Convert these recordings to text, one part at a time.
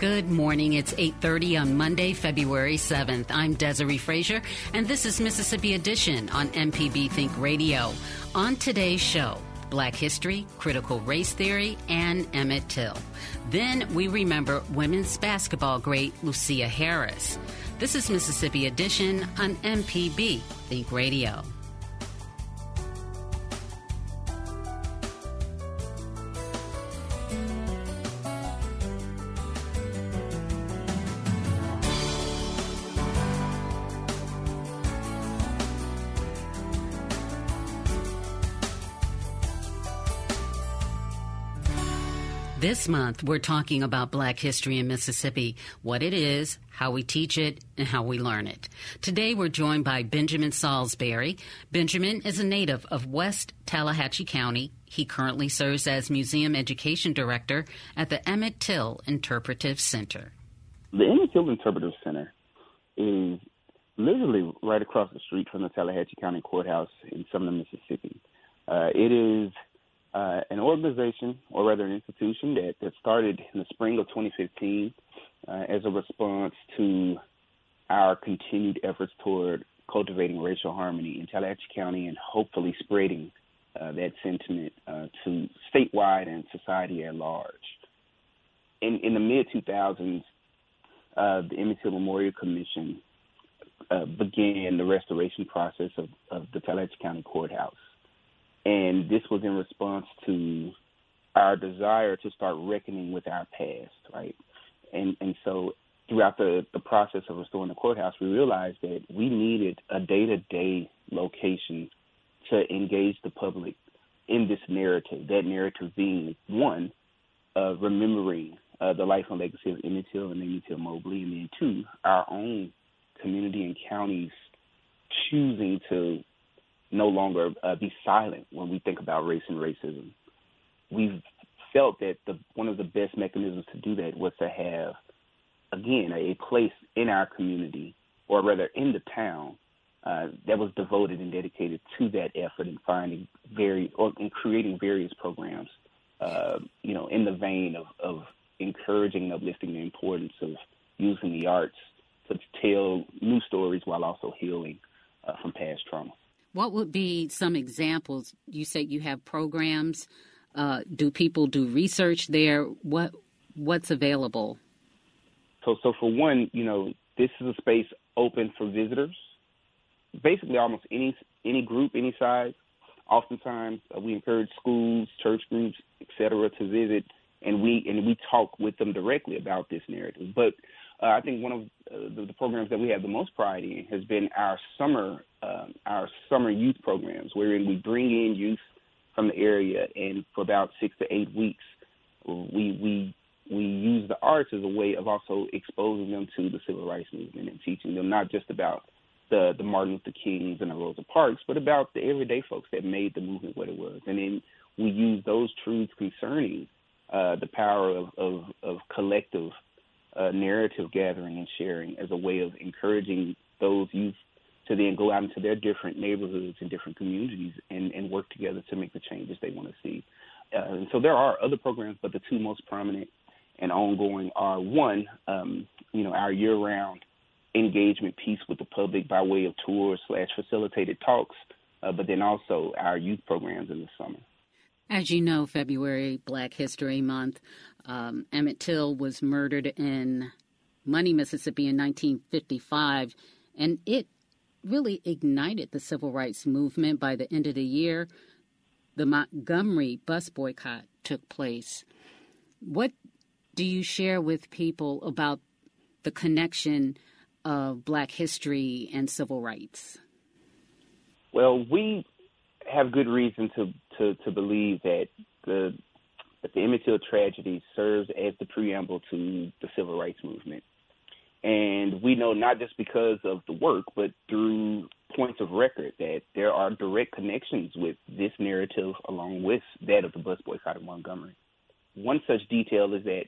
Good morning. It's 8:30 on Monday, February 7th. I'm Desiree Frazier, and this is Mississippi Edition on MPB Think Radio. On today's show, Black History, Critical Race Theory, and Emmett Till. Then we remember women's basketball great Lusia Harris. This is Mississippi Edition on MPB Think Radio. This month, we're talking about Black history in Mississippi, what it is, how we teach it, and how we learn it. Today, we're joined by Benjamin Saulsberry. Benjamin is a native of West Tallahatchie County. He currently serves as Museum Education Director at the Emmett Till Interpretive Center. The Emmett Till Interpretive Center is literally right across the street from the Tallahatchie County Courthouse in Sumner, Mississippi. Uh, it is uh, an organization, or rather an institution, that, that started in the spring of 2015 uh, as a response to our continued efforts toward cultivating racial harmony in Tallahatchie County and hopefully spreading uh, that sentiment uh, to statewide and society at large. In, in the mid 2000s, uh, the Emmett Till Memorial Commission uh, began the restoration process of, of the Tallahatchie County Courthouse and this was in response to our desire to start reckoning with our past, right? And and so throughout the, the process of restoring the courthouse, we realized that we needed a day to day location to engage the public in this narrative. That narrative being one, uh, remembering uh, the life and legacy of Emmett Till and Emmett Till Mobley, and then two, our own community and counties choosing to no longer uh, be silent when we think about race and racism. We've felt that the one of the best mechanisms to do that was to have, again, a place in our community, or rather in the town, uh, that was devoted and dedicated to that effort and finding very or in creating various programs, uh, you know, in the vein of, of encouraging and uplifting the importance of using the arts to tell new stories while also healing uh, from past trauma. What would be some examples? You said you have programs. Uh, do people do research there? What what's available? So, so for one, you know, this is a space open for visitors. Basically, almost any any group, any size. Oftentimes, uh, we encourage schools, church groups, etc., to visit, and we and we talk with them directly about this narrative. But uh, I think one of uh, the, the, programs that we have the most pride in has been our summer uh, our summer youth programs, wherein we bring in youth from the area, and for about six to eight weeks, we we we use the arts as a way of also exposing them to the civil rights movement and teaching them not just about the the Martin Luther Kings and the Rosa Parks, but about the everyday folks that made the movement what it was, and then we use those truths concerning uh, the power of, of, of collective uh, narrative gathering and sharing as a way of encouraging those youth to then go out into their different neighborhoods and different communities and, and work together to make the changes they want to see. Uh, and so there are other programs, but the two most prominent and ongoing are one, um, you know, our year-round engagement piece with the public by way of tours slash facilitated talks uh, but then also our youth programs in the summer. As you know, February Black History Month, um, Emmett Till was murdered in Money, Mississippi in 1955, and it really ignited the civil rights movement. By the end of the year, the Montgomery bus boycott took place. What do you share with people about the connection of Black history and civil rights? Well, we have good reason to, to, to believe that the that the Emmett Till tragedy serves as the preamble to the civil rights movement. And we know not just because of the work, but through points of record that there are direct connections with this narrative along with that of the bus boycott of Montgomery. One such detail is that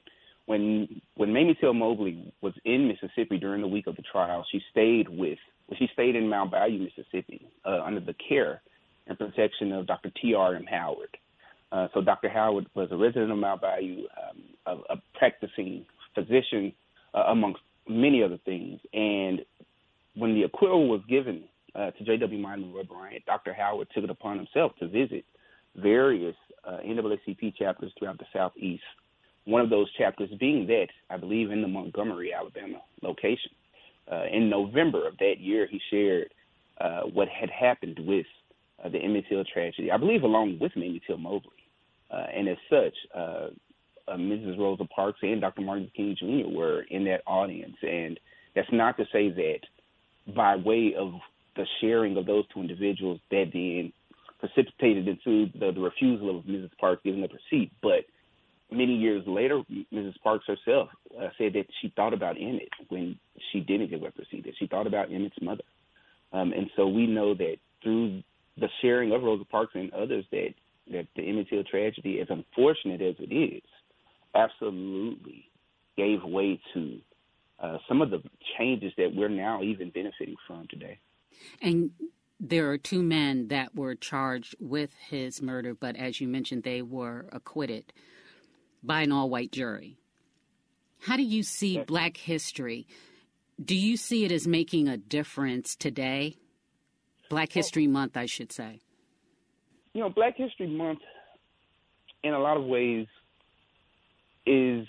when when Mamie Till Mobley was in Mississippi during the week of the trial, she stayed with she stayed in Mound Bayou, Mississippi, uh, under the care and protection of Dr. T.R. M. Howard. Uh, so Dr. Howard was a resident of Mound Bayou, um, a, a practicing physician, uh, amongst many other things. And when the acquittal was given uh, to J.W. Monroe Bryant, Dr. Howard took it upon himself to visit various uh, NAACP chapters throughout the Southeast. One of those chapters being that, I believe, in the Montgomery, Alabama location. Uh, in November of that year, he shared uh, what had happened with uh, the Emmett Till tragedy, I believe, along with Mamie Till Mobley. Uh, and as such, uh, uh, Mrs. Rosa Parks and Dr. Martin Luther King Jr. were in that audience. And that's not to say that by way of the sharing of those two individuals, that then precipitated into the, the refusal of Mrs. Parks giving up her seat. But many years later, Mrs. Parks herself uh, said that she thought about Emmett when she didn't give up her seat, that she thought about Emmett's mother. Um, and so we know that through the sharing of Rosa Parks and others that, that the Emmett Till tragedy, as unfortunate as it is, absolutely gave way to uh, some of the changes that we're now even benefiting from today. And there are two men that were charged with his murder, but as you mentioned, they were acquitted by an all white jury. How do you see black history? Do you see it as making a difference today? Black oh. History well, Month, I should say. You know, Black History Month, in a lot of ways, is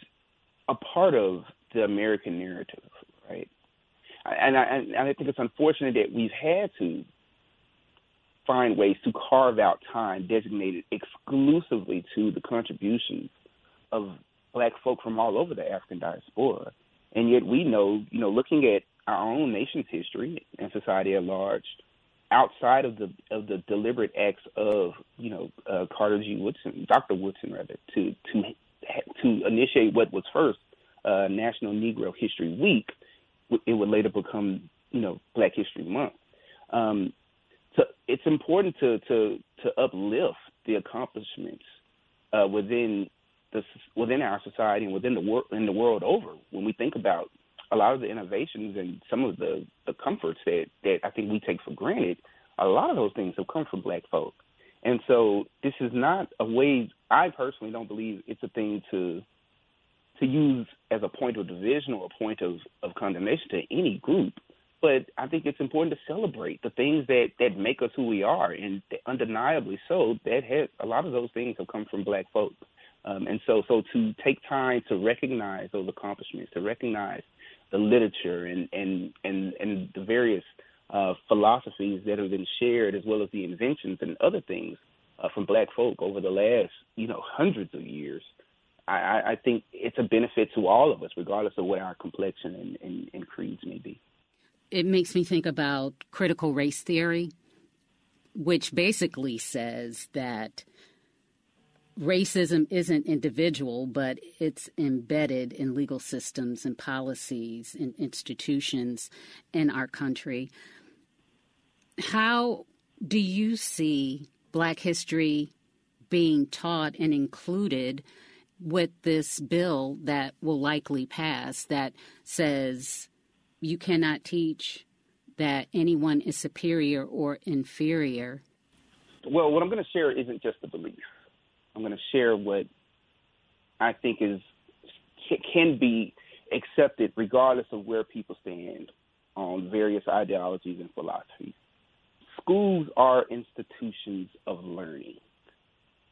a part of the American narrative, right? And I, and I think it's unfortunate that we've had to find ways to carve out time designated exclusively to the contributions of black folk from all over the African diaspora. And yet we know, you know, looking at our own nation's history and society at large, outside of the of the deliberate acts of, you know, uh, Carter G. Woodson, Dr. Woodson rather, to to to initiate what was first uh, National Negro History Week, it would later become, you know, Black History Month. Um, so it's important to to to uplift the accomplishments uh, within the within our society and within the world in the world over. When we think about a lot of the innovations and some of the the comforts that that I think we take for granted, a lot of those things have come from Black folk. And so this is not a way. I personally don't believe it's a thing to to use as a point of division or a point of, of condemnation to any group. But I think it's important to celebrate the things that, that make us who we are, and undeniably so, that has a lot of those things have come from Black folks. Um, and so, so to take time to recognize those accomplishments, to recognize the literature and and and, and the various uh, philosophies that have been shared, as well as the inventions and other things uh, from Black folk over the last, you know, hundreds of years. I, I think it's a benefit to all of us, regardless of what our complexion and, and, and creeds may be. It makes me think about critical race theory, which basically says that racism isn't individual, but it's embedded in legal systems and policies and institutions in our country. How do you see Black history being taught and included with this bill that will likely pass that says you cannot teach that anyone is superior or inferior? Well, what I'm going to share isn't just a belief. I'm going to share what I think is can be accepted regardless of where people stand on various ideologies and philosophies schools are institutions of learning,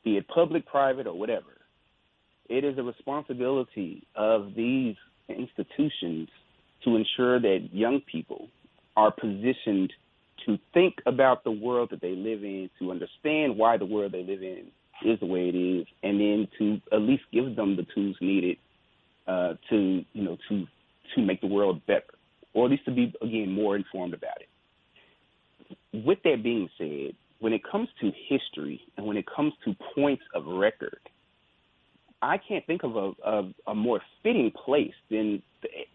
be it public, private, or whatever. It is a responsibility of these institutions to ensure that young people are positioned to think about the world that they live in, to understand why the world they live in is the way it is, and then to at least give them the tools needed uh, to you know to to make the world better, or at least to be again more informed about it. With that being said, when it comes to history and when it comes to points of record, I can't think of a, a, a more fitting place than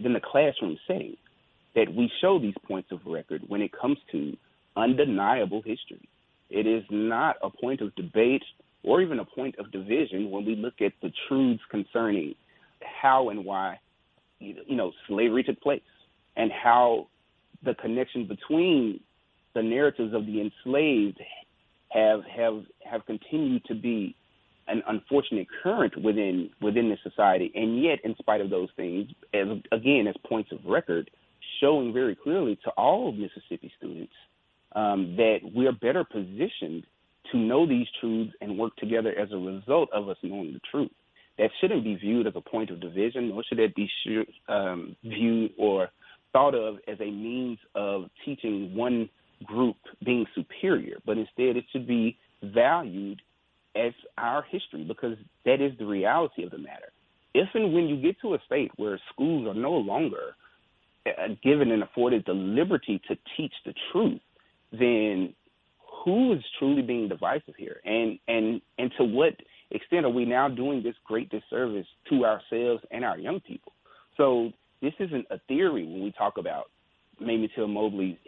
than the classroom setting that we show these points of record when it comes to undeniable history. It is not a point of debate or even a point of division when we look at the truths concerning how and why you know slavery took place and how the connection between the narratives of the enslaved have have have continued to be an unfortunate current within within the society. And yet in spite of those things as again as points of record showing very clearly to all Mississippi students um, that we are better positioned to know these truths and work together as a result of us knowing the truth. That shouldn't be viewed as a point of division, nor should it be um, viewed or thought of as a means of teaching one group being superior, but instead it should be valued as our history because that is the reality of the matter. If and when you get to a state where schools are no longer uh, given and afforded the liberty to teach the truth, then who is truly being divisive here, and and and to what extent are we now doing this great disservice to ourselves and our young people? So this isn't a theory when we talk about Mamie Till Mobley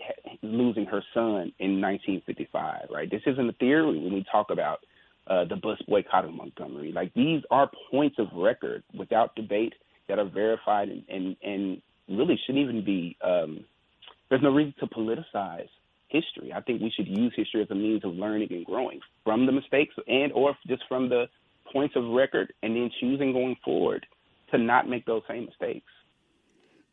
losing her son in 1955, right? This isn't a theory when we talk about uh, the bus boycott of Montgomery. Like these are points of record without debate that are verified and and, and really shouldn't even be. Um, there's no reason to politicize history. I think we should use history as a means of learning and growing from the mistakes and or just from the points of record and then choosing going forward to not make those same mistakes.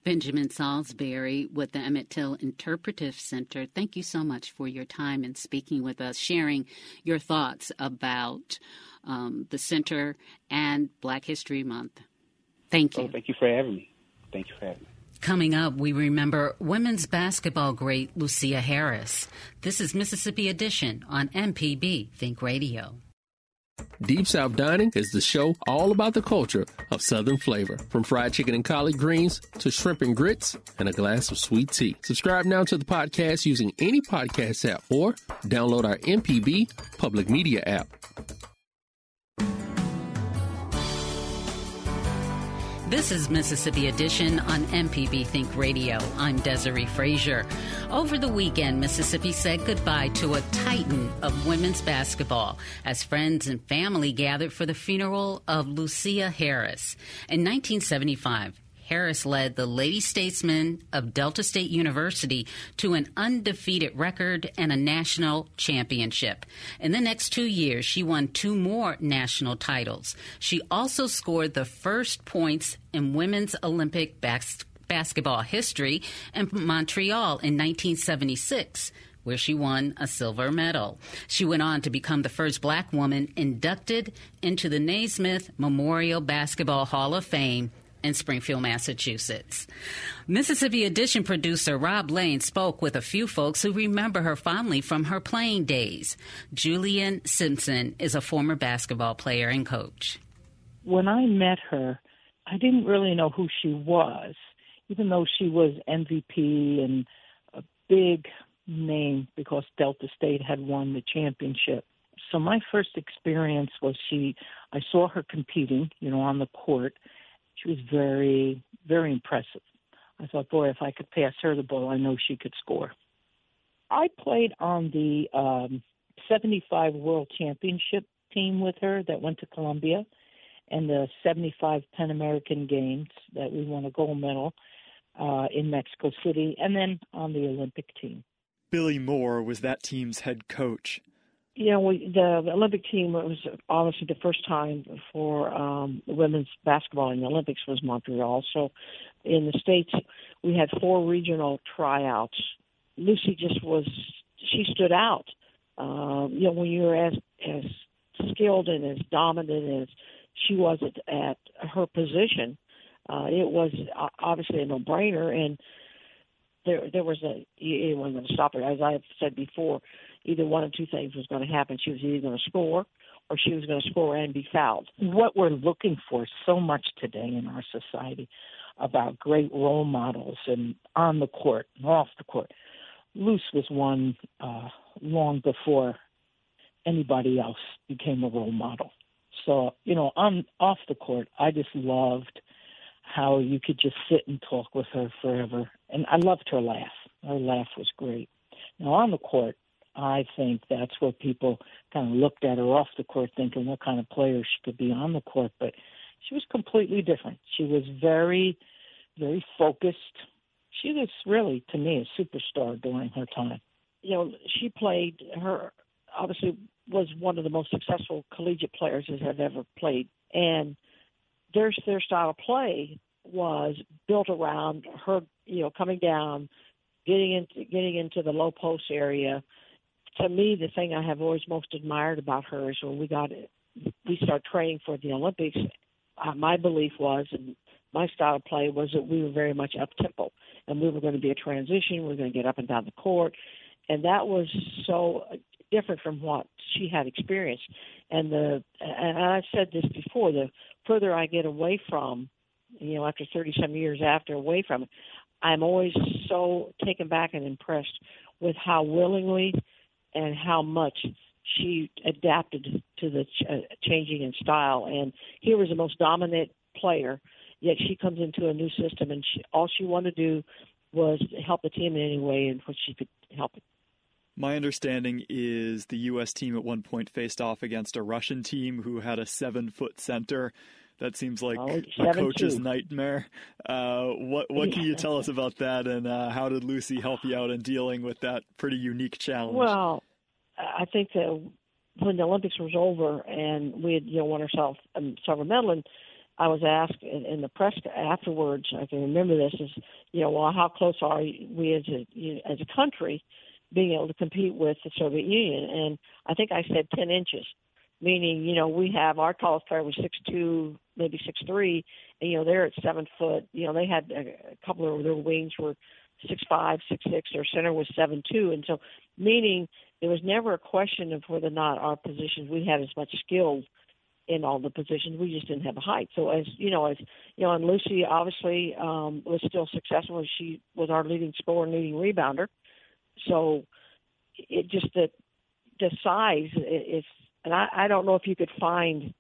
Benjamin Saulsberry with the Emmett Till Interpretive Center. Thank you so much for your time and speaking with us, sharing your thoughts about um, the center and Black History Month. Thank you. Oh, thank you for having me. Thank you for having me. Coming up, we remember women's basketball great Lusia Harris. This is Mississippi Edition on MPB Think Radio. Deep South Dining is the show all about the culture of Southern flavor, from fried chicken and collard greens to shrimp and grits and a glass of sweet tea. Subscribe now to the podcast using any podcast app or download our MPB public media app. This is Mississippi Edition on MPB Think Radio. I'm Desiree Frazier. Over the weekend, Mississippi said goodbye to a titan of women's basketball as friends and family gathered for the funeral of Lusia Harris. In 1975, Harris led the Lady Statesmen of Delta State University to an undefeated record and a national championship. In the next two years, she won two more national titles. She also scored the first points in women's Olympic bas- basketball history in Montreal in 1976 where she won a silver medal. She went on to become the first black woman inducted into the Naismith Memorial Basketball Hall of Fame in Springfield, Massachusetts. Mississippi Edition producer Rob Lane spoke with a few folks who remember her fondly from her playing days. Juliene Simpson is a former basketball player and coach. When I met her, I didn't really know who she was, even though she was MVP and a big name because Delta State had won the championship. So my first experience was she I saw her competing, you know, on the court she was very, very impressive. I thought, boy, if I could pass her the ball, I know she could score. I played on the um, 75 World Championship team with her that went to Colombia and the 75 Pan American Games that we won a gold medal uh, in Mexico City, and then on the Olympic team. Billy Moore was that team's head coach you know, we, the, Olympic team was obviously the first time for um, women's basketball in the Olympics was Montreal. So, in the states, we had four regional tryouts. Lucy just was she stood out. Um, you know, when you're as as skilled and as dominant as she was at, at her position, uh, it was obviously a no-brainer. And there there was a it wasn't going to stop her. As I've said before, either one of two things was going to happen. She was either going to score or she was going to score and be fouled. What we're looking for so much today in our society about great role models and on the court and off the court. Luce was one uh, long before anybody else became a role model. So, you know, on off the court, I just loved how you could just sit and talk with her forever. And I loved her laugh. Her laugh was great. Now on the court, I think that's where people kind of looked at her off the court thinking what kind of player she could be on the court, but she was completely different. She was very, very focused. She was really, to me, a superstar during her time. You know, she played her obviously was one of the most successful collegiate players that have ever played, and their their style of play was built around her, you know, coming down, getting into getting into the low post area. To me, the thing I have always most admired about her is when we got we start training for the Olympics. Uh, my belief was, and my style of play was that we were very much up tempo, and we were going to be a transition. We were going to get up and down the court, and that was so different from what she had experienced. And the and I've said this before, the further I get away from, you know, after 30 some years after away from it, I'm always so taken back and impressed with how willingly and how much she adapted to the ch- uh, changing in style. And here was the most dominant player, yet she comes into a new system, and she, all she wanted to do was help the team in any way in which she could help it. My understanding is the U.S. team at one point faced off against a Russian team who had a seven foot center. That seems like oh, a coach's nightmare. Uh, what what can you tell us about that, and uh, how did Lucy help you out in dealing with that pretty unique challenge? Well, I think that when the Olympics was over and we had you know won ourselves a silver medal, and I was asked in, in the press afterwards, I can remember this is you know well how close are we as a you know, as a country being able to compete with the Soviet Union. And I think I said 10 inches, meaning, you know, we have our tallest player was six two, maybe six three, and, you know, they're at seven foot. You know, they had a, couple of their wings were six five, six six. Their center was seven two, and so meaning there was never a question of whether or not our positions we had as much skill in all the positions. We just didn't have a height. So as you know, as you know, and Lucy obviously um, was still successful. She was our leading scorer and leading rebounder. So it just the the size is, and I, I don't know if you could find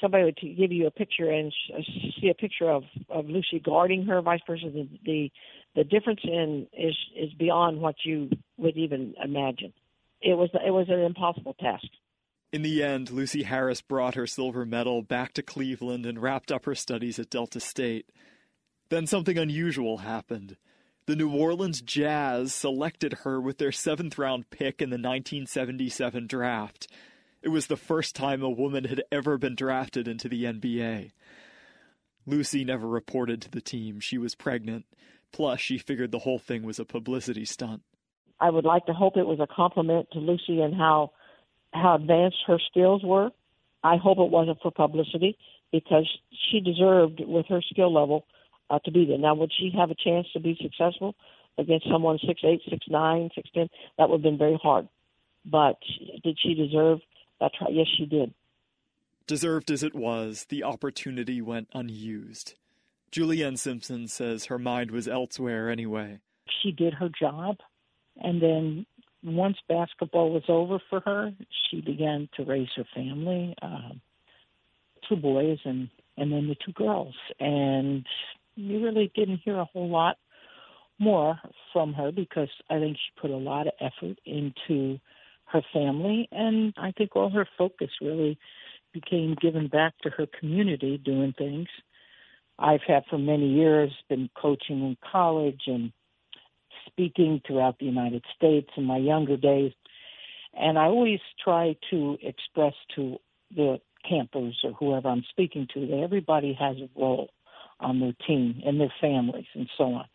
somebody would give you a picture and uh, see a picture of of Lucy guarding her, vice versa. The the, the difference in is is beyond what you would even imagine. It was it was an impossible task. In the end, Lucy Harris brought her silver medal back to Cleveland and wrapped up her studies at Delta State. Then something unusual happened. The New Orleans Jazz selected her with their seventh round pick in the 1977 draft. It was the first time a woman had ever been drafted into the NBA. Lucy never reported to the team she was pregnant. Plus, she figured the whole thing was a publicity stunt. I would like to hope it was a compliment to Lucy and how how advanced her skills were. I hope it wasn't for publicity because she deserved, with her skill level, uh, to be there. Now, would she have a chance to be successful against someone six eight, six nine, six ten? That would have been very hard. But did she deserve that try? Yes, she did. Deserved as it was, the opportunity went unused. Juliene Simpson says her mind was elsewhere anyway. She did her job, and then once basketball was over for her, she began to raise her family, uh, two boys and and then the two girls, and you really didn't hear a whole lot more from her because I think she put a lot of effort into her family, and I think all her focus really became given back to her community doing things. I've had for many years been coaching in college and speaking throughout the United States in my younger days. And I always try to express to the campers or whoever I'm speaking to that everybody has a role on their team and their families and so on.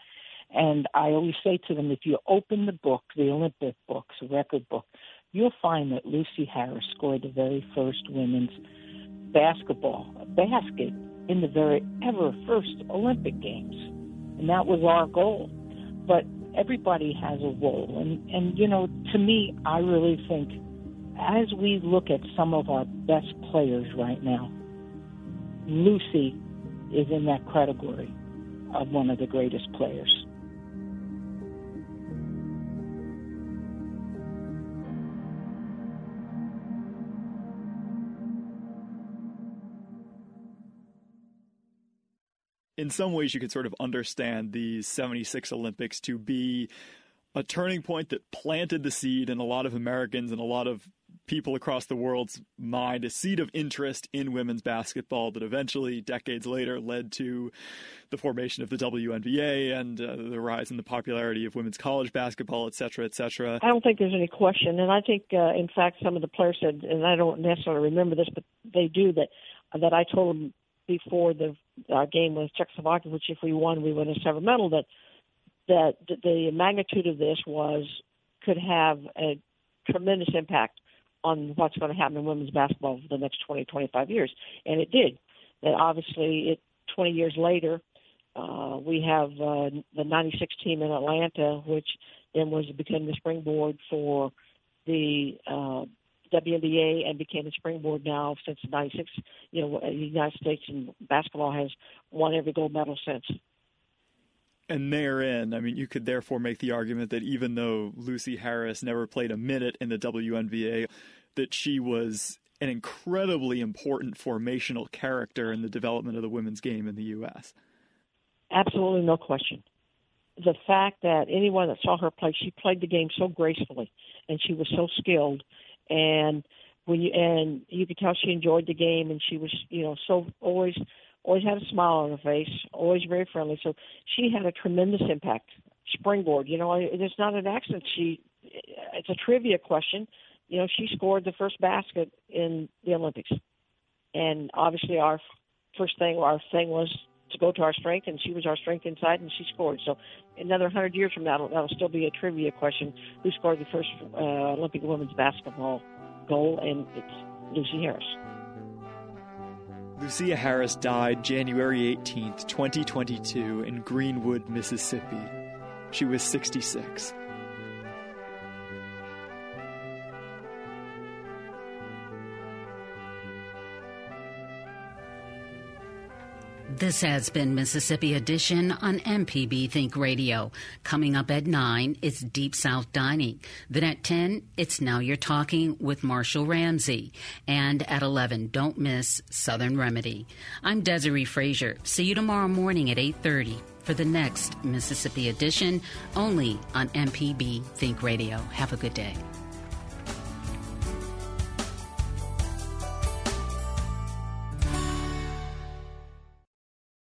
And I always say to them, if you open the book, the Olympic books, the record book, you'll find that Lucy Harris scored the very first women's basketball basket in the very ever first Olympic Games. And that was our goal. But everybody has a role. And, and you know, to me, I really think as we look at some of our best players right now, Lucy is in that category of one of the greatest players. in some ways you could sort of understand the 76 Olympics to be a turning point that planted the seed in a lot of Americans and a lot of people across the world's mind, a seed of interest in women's basketball that eventually, decades later, led to the formation of the WNBA and uh, the rise in the popularity of women's college basketball, et cetera, et cetera. I don't think there's any question. And I think, uh, in fact, some of the players said, and I don't necessarily remember this, but they do, that that I told them before the uh, game with Czechoslovakia, which if we won, we win a silver medal. That that the magnitude of this was could have a tremendous impact on what's going to happen in women's basketball for the next 20, 25 years, and it did. That obviously, it 20 years later, uh, we have uh, the '96 team in Atlanta, which then was became the springboard for the uh, WNBA and became a springboard now since '96. You know, the United States in basketball has won every gold medal since. And therein, I mean, you could therefore make the argument that even though Lucy Harris never played a minute in the WNBA, that she was an incredibly important formational character in the development of the women's game in the U.S. Absolutely, no question. The fact that anyone that saw her play, she played the game so gracefully, and she was so skilled, and when you and you could tell she enjoyed the game and she was you know so always always had a smile on her face always very friendly so she had a tremendous impact springboard you know it's not an accident she it's a trivia question you know she scored the first basket in the olympics and obviously our first thing our thing was to go to our strength, and she was our strength inside, and she scored. So another hundred years from now, that'll still be a trivia question: who scored the first uh, Olympic women's basketball goal? And it's Lucy Harris. Lusia Harris died January 18th, 2022, in Greenwood, Mississippi. She was 66. This has been Mississippi Edition on MPB Think Radio. Coming up at 9, it's Deep South Dining. Then at 10, it's Now You're Talking with Marshall Ramsey. And at 11, don't miss Southern Remedy. I'm Desiree Frazier. See you tomorrow morning at 8.30 for the next Mississippi Edition, only on MPB Think Radio. Have a good day.